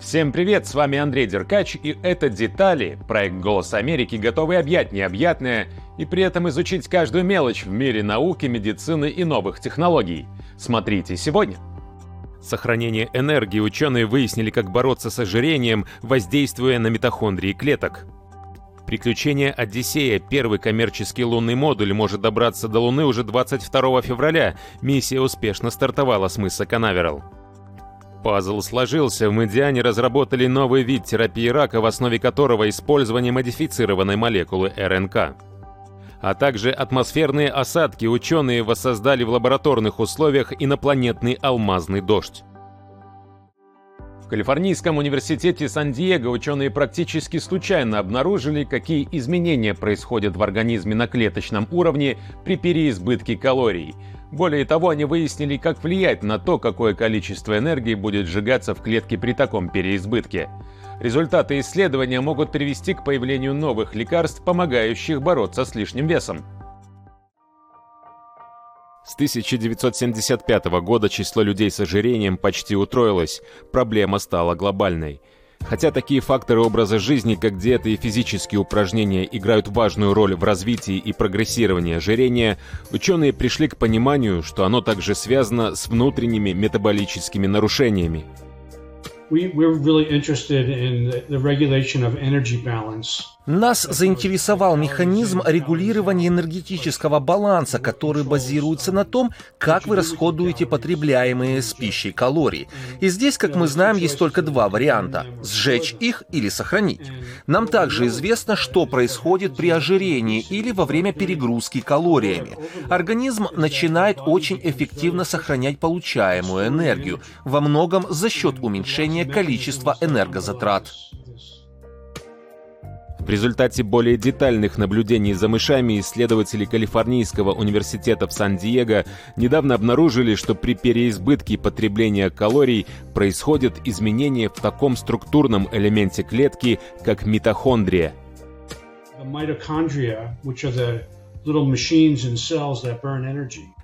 Всем привет, с вами Андрей Деркач, и это «Детали», проект «Голос Америки», готовый объять необъятное и при этом изучить каждую мелочь в мире науки, медицины и новых технологий. Смотрите сегодня. Сохранение энергии ученые выяснили, как бороться с ожирением, воздействуя на митохондрии клеток. Приключение «Одиссея», первый коммерческий лунный модуль, может добраться до Луны уже 22 февраля. Миссия успешно стартовала с мыса Канаверал. Пазл сложился, в Медиане разработали новый вид терапии рака, в основе которого использование модифицированной молекулы РНК. А также атмосферные осадки ученые воссоздали в лабораторных условиях инопланетный алмазный дождь. В Калифорнийском университете Сан-Диего ученые практически случайно обнаружили, какие изменения происходят в организме на клеточном уровне при переизбытке калорий. Более того, они выяснили, как влиять на то, какое количество энергии будет сжигаться в клетке при таком переизбытке. Результаты исследования могут привести к появлению новых лекарств, помогающих бороться с лишним весом. С 1975 года число людей с ожирением почти утроилось, проблема стала глобальной. Хотя такие факторы образа жизни, как диета и физические упражнения, играют важную роль в развитии и прогрессировании ожирения, ученые пришли к пониманию, что оно также связано с внутренними метаболическими нарушениями. We, we're really interested in the, regulation of energy balance. Нас заинтересовал механизм регулирования энергетического баланса, который базируется на том, как вы расходуете потребляемые с пищей калории. И здесь, как мы знаем, есть только два варианта – сжечь их или сохранить. Нам также известно, что происходит при ожирении или во время перегрузки калориями. Организм начинает очень эффективно сохранять получаемую энергию, во многом за счет уменьшения количества энергозатрат. В результате более детальных наблюдений за мышами исследователи Калифорнийского университета в Сан-Диего недавно обнаружили, что при переизбытке потребления калорий происходят изменения в таком структурном элементе клетки, как митохондрия.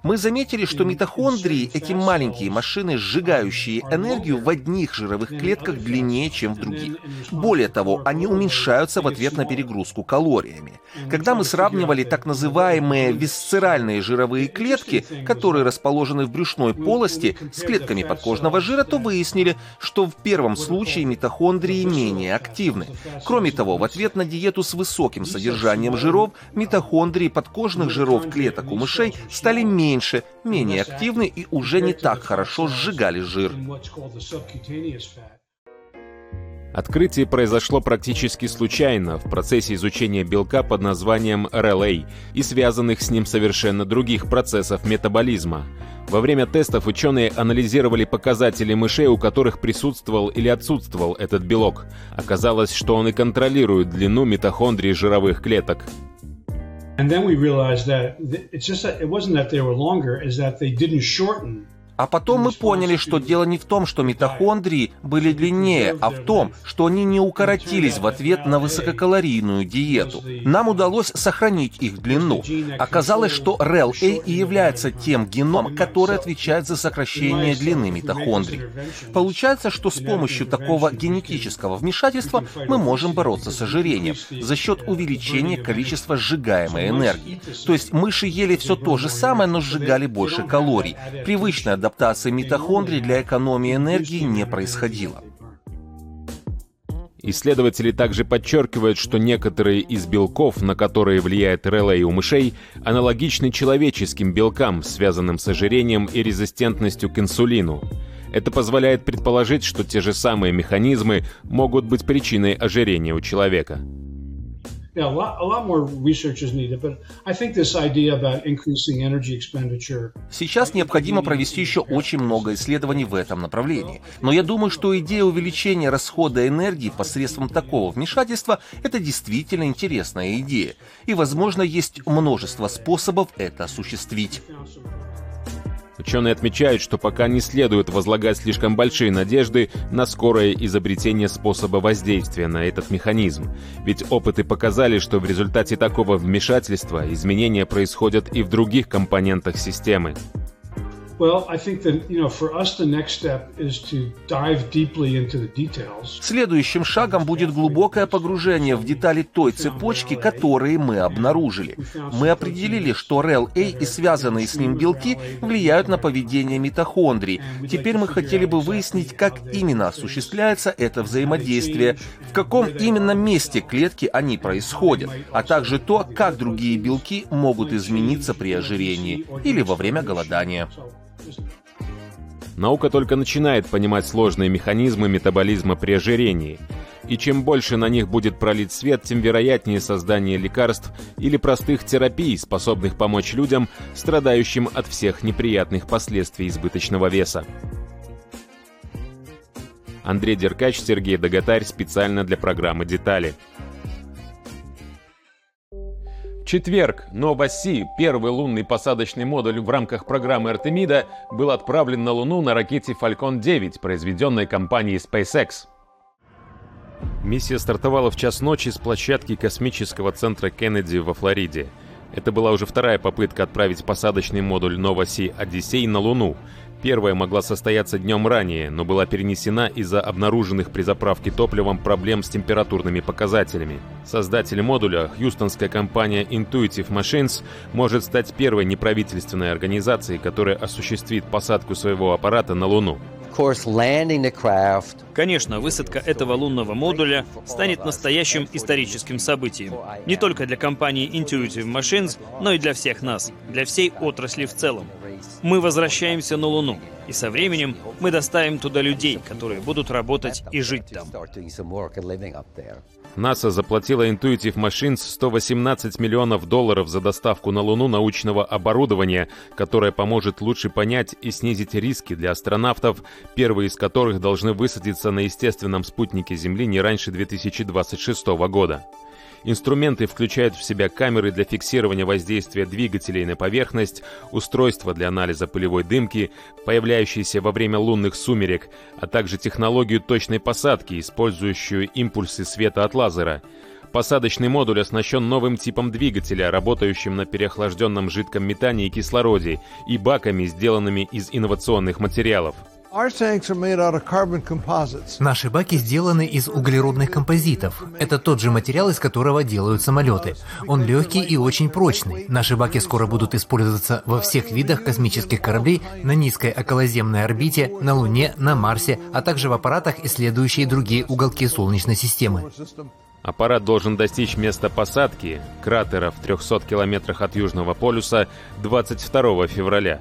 Мы заметили, что митохондрии — эти маленькие машины, сжигающие энергию в одних жировых клетках длиннее, чем в других. Более того, они уменьшаются в ответ на перегрузку калориями. Когда мы сравнивали так называемые висцеральные жировые клетки, которые расположены в брюшной полости, с клетками подкожного жира, то выяснили, что в первом случае митохондрии менее активны. Кроме того, в ответ на диету с высоким содержанием жиров, митохондрии подкожных жиров клеток у мышей стали менее меньше, менее активны и уже не так хорошо сжигали жир. Открытие произошло практически случайно в процессе изучения белка под названием RLA и связанных с ним совершенно других процессов метаболизма. Во время тестов ученые анализировали показатели мышей, у которых присутствовал или отсутствовал этот белок. Оказалось, что он и контролирует длину митохондрий жировых клеток. And then we realized that it's just that it wasn't that they were longer, is that they didn't shorten А потом мы поняли, что дело не в том, что митохондрии были длиннее, а в том, что они не укоротились в ответ на высококалорийную диету. Нам удалось сохранить их длину. Оказалось, что REL-A и является тем геном, который отвечает за сокращение длины митохондрий. Получается, что с помощью такого генетического вмешательства мы можем бороться с ожирением за счет увеличения количества сжигаемой энергии. То есть мыши ели все то же самое, но сжигали больше калорий. Привычная адаптации митохондрий для экономии энергии не происходило. Исследователи также подчеркивают, что некоторые из белков, на которые влияет релей у мышей, аналогичны человеческим белкам, связанным с ожирением и резистентностью к инсулину. Это позволяет предположить, что те же самые механизмы могут быть причиной ожирения у человека. Yeah, a lot, a lot more research is needed, but I think this idea about increasing energy expenditure. Сейчас необходимо провести еще очень много исследований в этом направлении. Но я думаю, что идея увеличения расхода энергии посредством такого вмешательства – это действительно интересная идея. И, возможно, есть множество способов это осуществить. Ученые отмечают, что пока не следует возлагать слишком большие надежды на скорое изобретение способа воздействия на этот механизм. Ведь опыты показали, что в результате такого вмешательства изменения происходят и в других компонентах системы. Следующим шагом будет глубокое погружение в детали той цепочки, которые мы обнаружили. Мы определили, что REL-A и связанные с ним белки влияют на поведение митохондрий. Теперь мы хотели бы выяснить, как именно осуществляется это взаимодействие, в каком именно месте клетки они происходят, а также то, как другие белки могут измениться при ожирении или во время голодания. Наука только начинает понимать сложные механизмы метаболизма при ожирении. И чем больше на них будет пролит свет, тем вероятнее создание лекарств или простых терапий, способных помочь людям, страдающим от всех неприятных последствий избыточного веса. Андрей Деркач, Сергей Доготарь специально для программы «Детали». Четверг Нова-Си, первый лунный посадочный модуль в рамках программы Артемида, был отправлен на Луну на ракете Falcon 9, произведенной компанией SpaceX. Миссия стартовала в час ночи с площадки космического центра Кеннеди во Флориде. Это была уже вторая попытка отправить посадочный модуль Нова-Си «Одиссей» на Луну. Первая могла состояться днем ранее, но была перенесена из-за обнаруженных при заправке топливом проблем с температурными показателями. Создатель модуля, хьюстонская компания Intuitive Machines, может стать первой неправительственной организацией, которая осуществит посадку своего аппарата на Луну. Конечно, высадка этого лунного модуля станет настоящим историческим событием. Не только для компании Intuitive Machines, но и для всех нас, для всей отрасли в целом. Мы возвращаемся на Луну, и со временем мы доставим туда людей, которые будут работать и жить там. НАСА заплатила Intuitive Machines 118 миллионов долларов за доставку на Луну научного оборудования, которое поможет лучше понять и снизить риски для астронавтов, первые из которых должны высадиться на естественном спутнике Земли не раньше 2026 года. Инструменты включают в себя камеры для фиксирования воздействия двигателей на поверхность, устройства для анализа пылевой дымки, появляющиеся во время лунных сумерек, а также технологию точной посадки, использующую импульсы света от лазера. Посадочный модуль оснащен новым типом двигателя, работающим на переохлажденном жидком метане и кислороде, и баками, сделанными из инновационных материалов. Наши баки сделаны из углеродных композитов. Это тот же материал, из которого делают самолеты. Он легкий и очень прочный. Наши баки скоро будут использоваться во всех видах космических кораблей на низкой околоземной орбите, на Луне, на Марсе, а также в аппаратах, исследующие другие уголки Солнечной системы. Аппарат должен достичь места посадки, кратера в 300 километрах от Южного полюса, 22 февраля.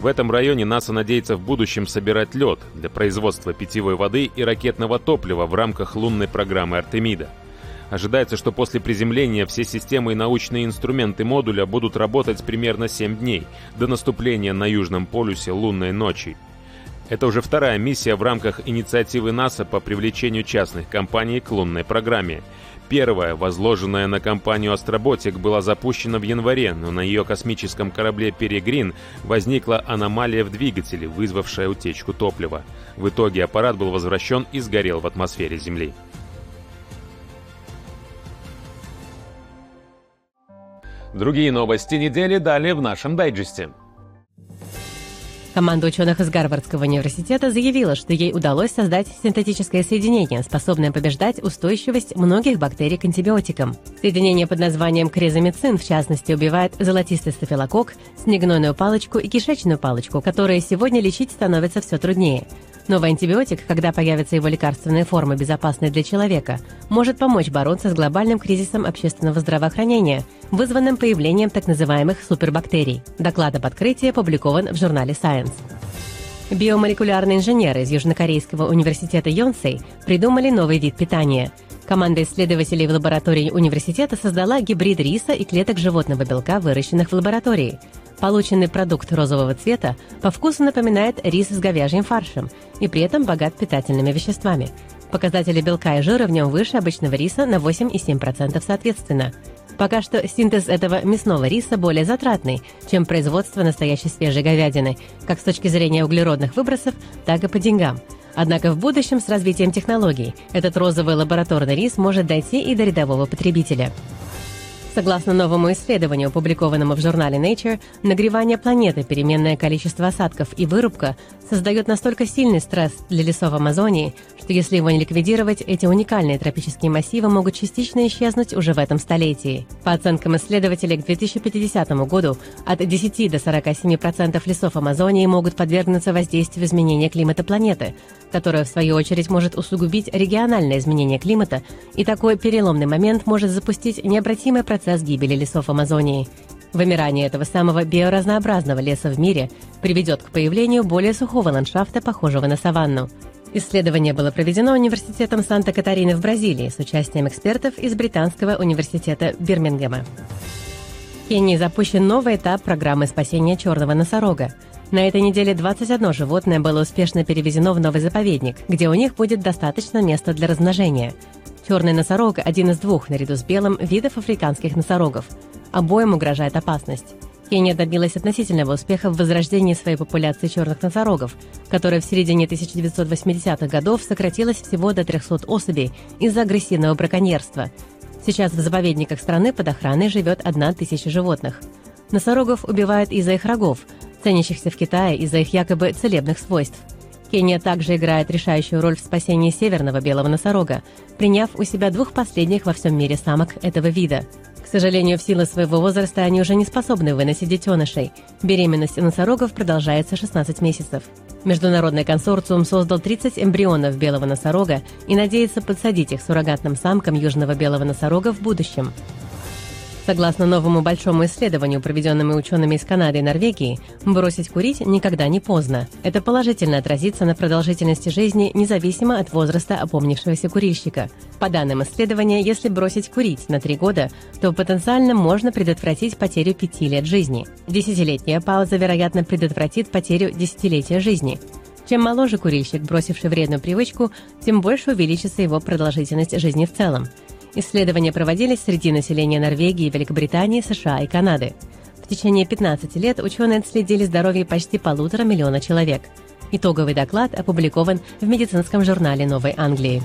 В этом районе НАСА надеется в будущем собирать лед для производства питьевой воды и ракетного топлива в рамках лунной программы Артемида. Ожидается, что после приземления все системы и научные инструменты модуля будут работать примерно 7 дней, до наступления на Южном полюсе лунной ночи. Это уже вторая миссия в рамках инициативы НАСА по привлечению частных компаний к лунной программе – Первая, возложенная на компанию «Астроботик», была запущена в январе, но на ее космическом корабле «Перегрин» возникла аномалия в двигателе, вызвавшая утечку топлива. В итоге аппарат был возвращен и сгорел в атмосфере Земли. Другие новости недели далее в нашем дайджесте. Команда ученых из Гарвардского университета заявила, что ей удалось создать синтетическое соединение, способное побеждать устойчивость многих бактерий к антибиотикам. Соединение под названием крезомицин, в частности, убивает золотистый стафилококк, снегнойную палочку и кишечную палочку, которые сегодня лечить становится все труднее. Новый антибиотик, когда появятся его лекарственные формы, безопасные для человека, может помочь бороться с глобальным кризисом общественного здравоохранения, вызванным появлением так называемых супербактерий. Доклад об открытии опубликован в журнале Science. Биомолекулярные инженеры из Южнокорейского университета Йонсей придумали новый вид питания. Команда исследователей в лаборатории университета создала гибрид риса и клеток животного белка, выращенных в лаборатории – Полученный продукт розового цвета по вкусу напоминает рис с говяжьим фаршем и при этом богат питательными веществами. Показатели белка и жира в нем выше обычного риса на 8,7% соответственно. Пока что синтез этого мясного риса более затратный, чем производство настоящей свежей говядины, как с точки зрения углеродных выбросов, так и по деньгам. Однако в будущем с развитием технологий этот розовый лабораторный рис может дойти и до рядового потребителя. Согласно новому исследованию, опубликованному в журнале Nature, нагревание планеты, переменное количество осадков и вырубка создает настолько сильный стресс для лесов Амазонии, что если его не ликвидировать, эти уникальные тропические массивы могут частично исчезнуть уже в этом столетии. По оценкам исследователей, к 2050 году от 10 до 47% лесов Амазонии могут подвергнуться воздействию изменения климата планеты, которое, в свою очередь, может усугубить региональное изменение климата, и такой переломный момент может запустить необратимый процесс гибели лесов Амазонии. Вымирание этого самого биоразнообразного леса в мире приведет к появлению более сухого ландшафта, похожего на саванну. Исследование было проведено Университетом Санта-Катарины в Бразилии с участием экспертов из Британского университета Бирмингема. В Кении запущен новый этап программы спасения черного носорога. На этой неделе 21 животное было успешно перевезено в новый заповедник, где у них будет достаточно места для размножения. Черный носорог – один из двух, наряду с белым, видов африканских носорогов. Обоим угрожает опасность. Кения добилась относительного успеха в возрождении своей популяции черных носорогов, которая в середине 1980-х годов сократилась всего до 300 особей из-за агрессивного браконьерства. Сейчас в заповедниках страны под охраной живет одна тысяча животных. Носорогов убивают из-за их рогов, ценящихся в Китае из-за их якобы целебных свойств. Кения также играет решающую роль в спасении северного белого носорога, приняв у себя двух последних во всем мире самок этого вида – сожалению, в силу своего возраста они уже не способны выносить детенышей. Беременность носорогов продолжается 16 месяцев. Международный консорциум создал 30 эмбрионов белого носорога и надеется подсадить их суррогатным самкам южного белого носорога в будущем. Согласно новому большому исследованию, проведенному учеными из Канады и Норвегии, бросить курить никогда не поздно. Это положительно отразится на продолжительности жизни, независимо от возраста опомнившегося курильщика. По данным исследования, если бросить курить на три года, то потенциально можно предотвратить потерю пяти лет жизни. Десятилетняя пауза, вероятно, предотвратит потерю десятилетия жизни. Чем моложе курильщик, бросивший вредную привычку, тем больше увеличится его продолжительность жизни в целом. Исследования проводились среди населения Норвегии, Великобритании, США и Канады. В течение 15 лет ученые отследили здоровье почти полутора миллиона человек. Итоговый доклад опубликован в медицинском журнале Новой Англии.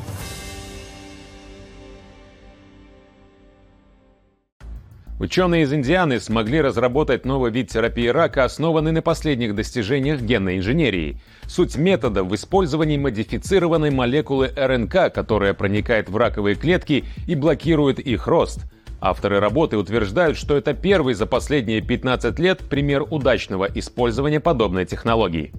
Ученые из Индианы смогли разработать новый вид терапии рака, основанный на последних достижениях генной инженерии. Суть метода в использовании модифицированной молекулы РНК, которая проникает в раковые клетки и блокирует их рост. Авторы работы утверждают, что это первый за последние 15 лет пример удачного использования подобной технологии.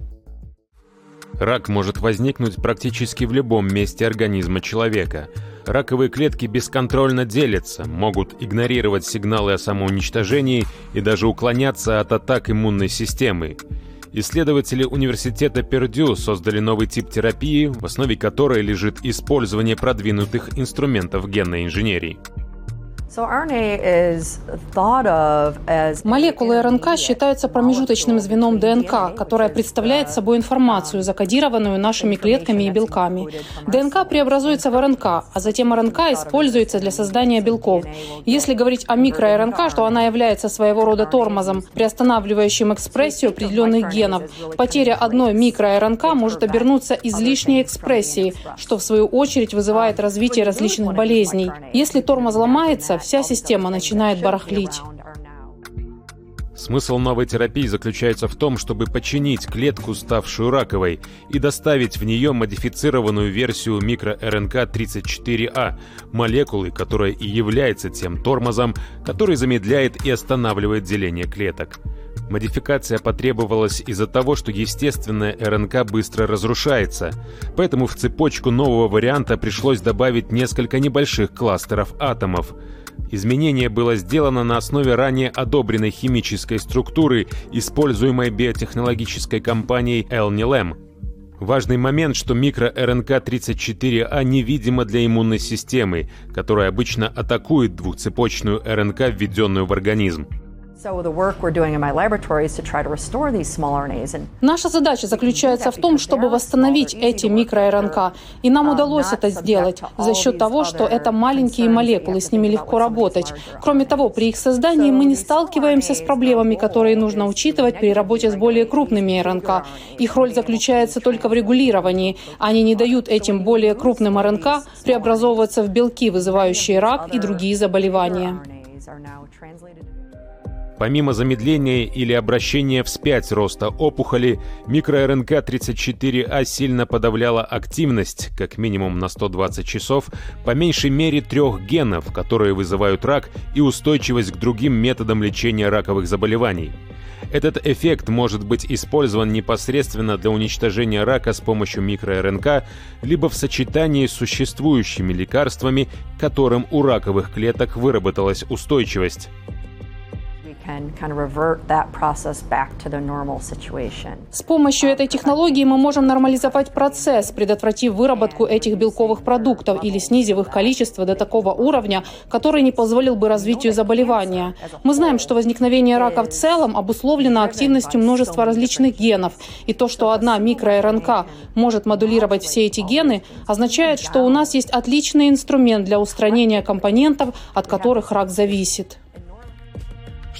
Рак может возникнуть практически в любом месте организма человека – раковые клетки бесконтрольно делятся, могут игнорировать сигналы о самоуничтожении и даже уклоняться от атак иммунной системы. Исследователи университета Пердю создали новый тип терапии, в основе которой лежит использование продвинутых инструментов генной инженерии. Молекулы РНК считаются промежуточным звеном ДНК, которая представляет собой информацию, закодированную нашими клетками и белками. ДНК преобразуется в РНК, а затем РНК используется для создания белков. Если говорить о микро-РНК, то она является своего рода тормозом, приостанавливающим экспрессию определенных генов. Потеря одной микро-РНК может обернуться излишней экспрессией, что в свою очередь вызывает развитие различных болезней. Если тормоз ломается, вся система начинает барахлить. Смысл новой терапии заключается в том, чтобы починить клетку, ставшую раковой, и доставить в нее модифицированную версию микро-РНК-34А, молекулы, которая и является тем тормозом, который замедляет и останавливает деление клеток. Модификация потребовалась из-за того, что естественная РНК быстро разрушается, поэтому в цепочку нового варианта пришлось добавить несколько небольших кластеров атомов – Изменение было сделано на основе ранее одобренной химической структуры, используемой биотехнологической компанией Elnilem. Важный момент, что микро-РНК-34А невидима для иммунной системы, которая обычно атакует двухцепочную РНК, введенную в организм. Наша задача заключается в том, чтобы восстановить эти микро-РНК, и нам um, удалось это сделать за счет того, что это маленькие молекулы, с ними легко работать. Кроме того, при их создании мы не сталкиваемся с проблемами, которые нужно учитывать при работе с более крупными РНК. Их роль заключается только в регулировании. Они не дают этим более крупным РНК преобразовываться в белки, вызывающие рак и другие заболевания. Помимо замедления или обращения вспять роста опухоли, микро-РНК-34А сильно подавляла активность, как минимум на 120 часов, по меньшей мере трех генов, которые вызывают рак и устойчивость к другим методам лечения раковых заболеваний. Этот эффект может быть использован непосредственно для уничтожения рака с помощью микро-РНК, либо в сочетании с существующими лекарствами, которым у раковых клеток выработалась устойчивость. С помощью этой технологии мы можем нормализовать процесс, предотвратив выработку этих белковых продуктов или снизив их количество до такого уровня, который не позволил бы развитию заболевания. Мы знаем, что возникновение рака в целом обусловлено активностью множества различных генов, и то, что одна микро-РНК может модулировать все эти гены, означает, что у нас есть отличный инструмент для устранения компонентов, от которых рак зависит.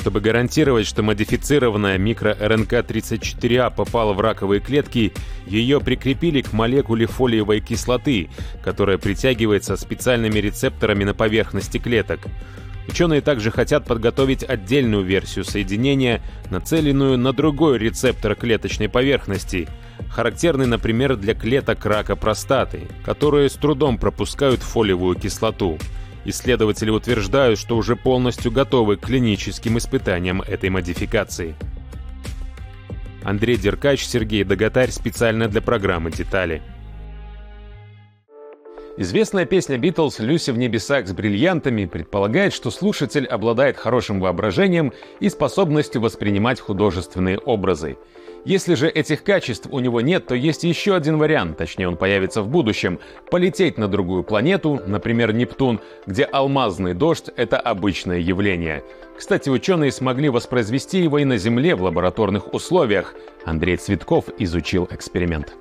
Чтобы гарантировать, что модифицированная микро-РНК-34А попала в раковые клетки, ее прикрепили к молекуле фолиевой кислоты, которая притягивается специальными рецепторами на поверхности клеток. Ученые также хотят подготовить отдельную версию соединения, нацеленную на другой рецептор клеточной поверхности, характерный, например, для клеток рака простаты, которые с трудом пропускают фолиевую кислоту. Исследователи утверждают, что уже полностью готовы к клиническим испытаниям этой модификации. Андрей Деркач, Сергей Доготарь специально для программы «Детали». Известная песня Битлз «Люси в небесах с бриллиантами» предполагает, что слушатель обладает хорошим воображением и способностью воспринимать художественные образы. Если же этих качеств у него нет, то есть еще один вариант, точнее он появится в будущем – полететь на другую планету, например, Нептун, где алмазный дождь – это обычное явление. Кстати, ученые смогли воспроизвести его и на Земле в лабораторных условиях. Андрей Цветков изучил эксперимент.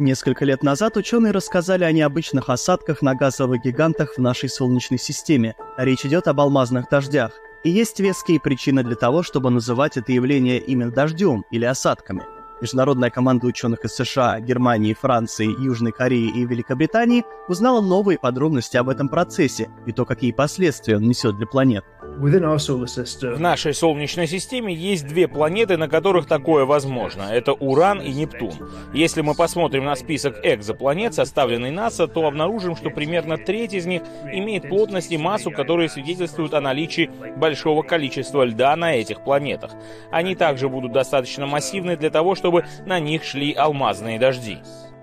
Несколько лет назад ученые рассказали о необычных осадках на газовых гигантах в нашей Солнечной системе. Речь идет об алмазных дождях. И есть веские причины для того, чтобы называть это явление именно дождем или осадками. Международная команда ученых из США, Германии, Франции, Южной Кореи и Великобритании узнала новые подробности об этом процессе и то, какие последствия он несет для планет. В нашей Солнечной системе есть две планеты, на которых такое возможно. Это Уран и Нептун. Если мы посмотрим на список экзопланет, составленный НАСА, то обнаружим, что примерно треть из них имеет плотность и массу, которые свидетельствуют о наличии большого количества льда на этих планетах. Они также будут достаточно массивны для того, чтобы на них шли алмазные дожди.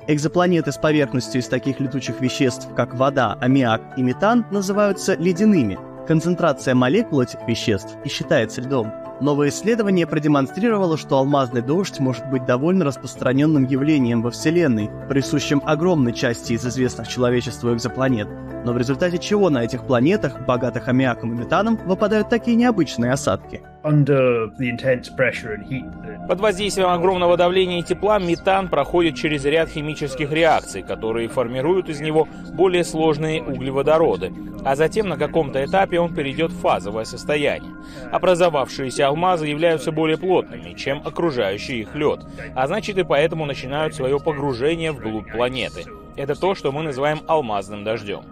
Экзопланеты с поверхностью из таких летучих веществ, как вода, аммиак и метан, называются ледяными – Концентрация молекул этих веществ и считается льдом. Новое исследование продемонстрировало, что алмазный дождь может быть довольно распространенным явлением во Вселенной, присущим огромной части из известных человечеству экзопланет, но в результате чего на этих планетах, богатых аммиаком и метаном, выпадают такие необычные осадки – под воздействием огромного давления и тепла метан проходит через ряд химических реакций, которые формируют из него более сложные углеводороды, а затем на каком-то этапе он перейдет в фазовое состояние. Образовавшиеся алмазы являются более плотными, чем окружающий их лед, а значит и поэтому начинают свое погружение вглубь планеты. Это то, что мы называем алмазным дождем.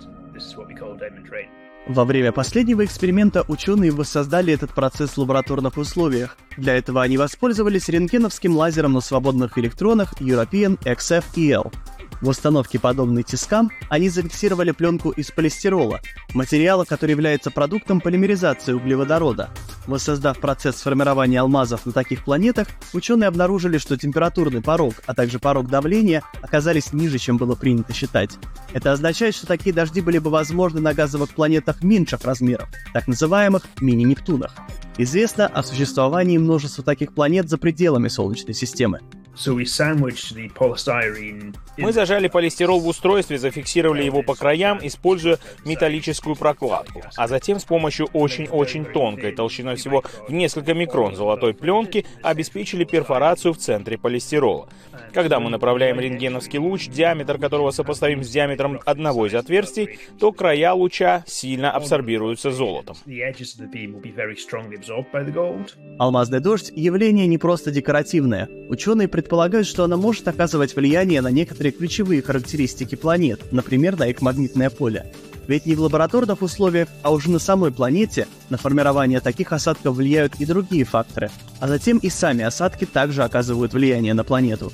Во время последнего эксперимента ученые воссоздали этот процесс в лабораторных условиях. Для этого они воспользовались рентгеновским лазером на свободных электронах European XF-EL. В установке, подобной тискам, они зафиксировали пленку из полистирола, материала, который является продуктом полимеризации углеводорода. Воссоздав процесс формирования алмазов на таких планетах, ученые обнаружили, что температурный порог, а также порог давления оказались ниже, чем было принято считать. Это означает, что такие дожди были бы возможны на газовых планетах меньших размеров, так называемых мини-Нептунах. Известно о существовании множества таких планет за пределами Солнечной системы. Мы зажали полистирол в устройстве, зафиксировали его по краям, используя металлическую прокладку, а затем с помощью очень-очень тонкой, толщиной всего в несколько микрон золотой пленки, обеспечили перфорацию в центре полистирола. Когда мы направляем рентгеновский луч, диаметр которого сопоставим с диаметром одного из отверстий, то края луча сильно абсорбируются золотом. Алмазный дождь — явление не просто декоративное. Ученые предполагают, что она может оказывать влияние на некоторые ключевые характеристики планет, например, на их магнитное поле. Ведь не в лабораторных условиях, а уже на самой планете на формирование таких осадков влияют и другие факторы, а затем и сами осадки также оказывают влияние на планету.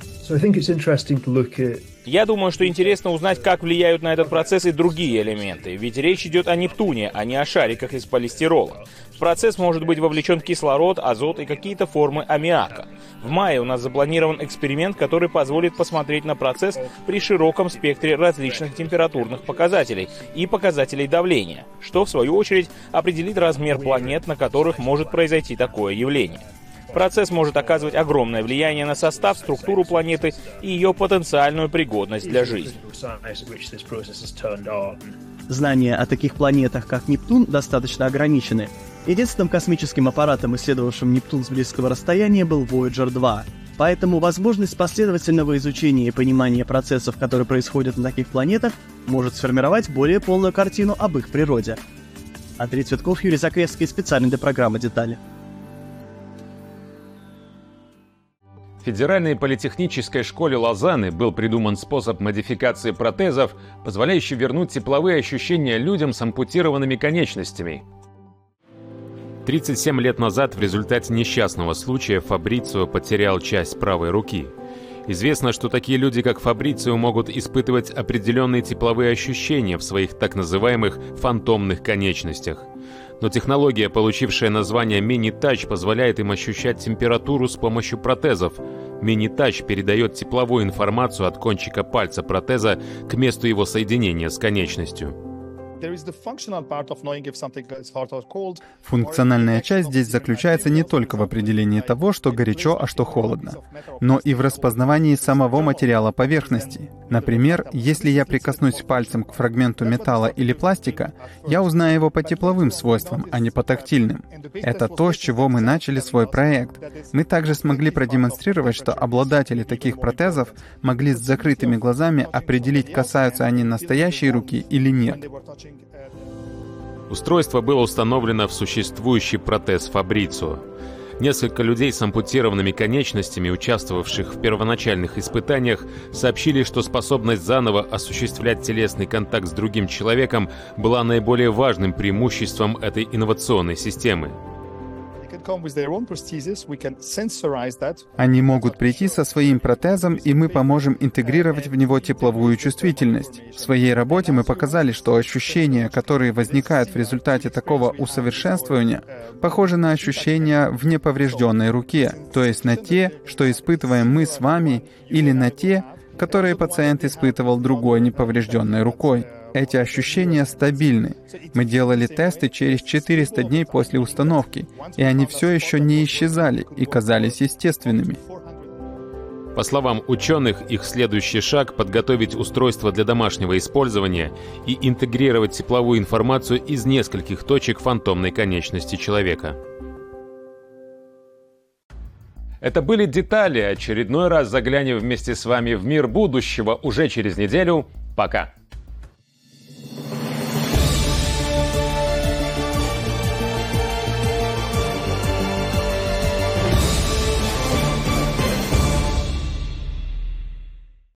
Я думаю, что интересно узнать, как влияют на этот процесс и другие элементы, ведь речь идет о Нептуне, а не о шариках из полистирола. В процесс может быть вовлечен кислород, азот и какие-то формы аммиака. В мае у нас запланирован эксперимент, который позволит посмотреть на процесс при широком спектре различных температурных показателей и показателей давления, что в свою очередь определит размер планет, на которых может произойти такое явление. Процесс может оказывать огромное влияние на состав, структуру планеты и ее потенциальную пригодность для жизни. Знания о таких планетах, как Нептун, достаточно ограничены. Единственным космическим аппаратом, исследовавшим Нептун с близкого расстояния, был Voyager 2. Поэтому возможность последовательного изучения и понимания процессов, которые происходят на таких планетах, может сформировать более полную картину об их природе. Андрей Цветков, Юрий Закревский, специально для программы «Детали». Федеральной политехнической школе Лозанны был придуман способ модификации протезов, позволяющий вернуть тепловые ощущения людям с ампутированными конечностями. 37 лет назад в результате несчастного случая Фабрицио потерял часть правой руки. Известно, что такие люди, как Фабрицио, могут испытывать определенные тепловые ощущения в своих так называемых фантомных конечностях – но технология, получившая название Mini-Touch, позволяет им ощущать температуру с помощью протезов. Mini-Touch передает тепловую информацию от кончика пальца протеза к месту его соединения с конечностью. Функциональная часть здесь заключается не только в определении того, что горячо, а что холодно, но и в распознавании самого материала поверхности. Например, если я прикоснусь пальцем к фрагменту металла или пластика, я узнаю его по тепловым свойствам, а не по тактильным. Это то, с чего мы начали свой проект. Мы также смогли продемонстрировать, что обладатели таких протезов могли с закрытыми глазами определить, касаются они настоящей руки или нет. Устройство было установлено в существующий протез Фабрицио. Несколько людей с ампутированными конечностями, участвовавших в первоначальных испытаниях, сообщили, что способность заново осуществлять телесный контакт с другим человеком была наиболее важным преимуществом этой инновационной системы. Они могут прийти со своим протезом, и мы поможем интегрировать в него тепловую чувствительность. В своей работе мы показали, что ощущения, которые возникают в результате такого усовершенствования, похожи на ощущения в неповрежденной руке, то есть на те, что испытываем мы с вами, или на те, которые пациент испытывал другой неповрежденной рукой. Эти ощущения стабильны. Мы делали тесты через 400 дней после установки, и они все еще не исчезали и казались естественными. По словам ученых, их следующий шаг — подготовить устройство для домашнего использования и интегрировать тепловую информацию из нескольких точек фантомной конечности человека. Это были детали. Очередной раз заглянем вместе с вами в мир будущего уже через неделю. Пока!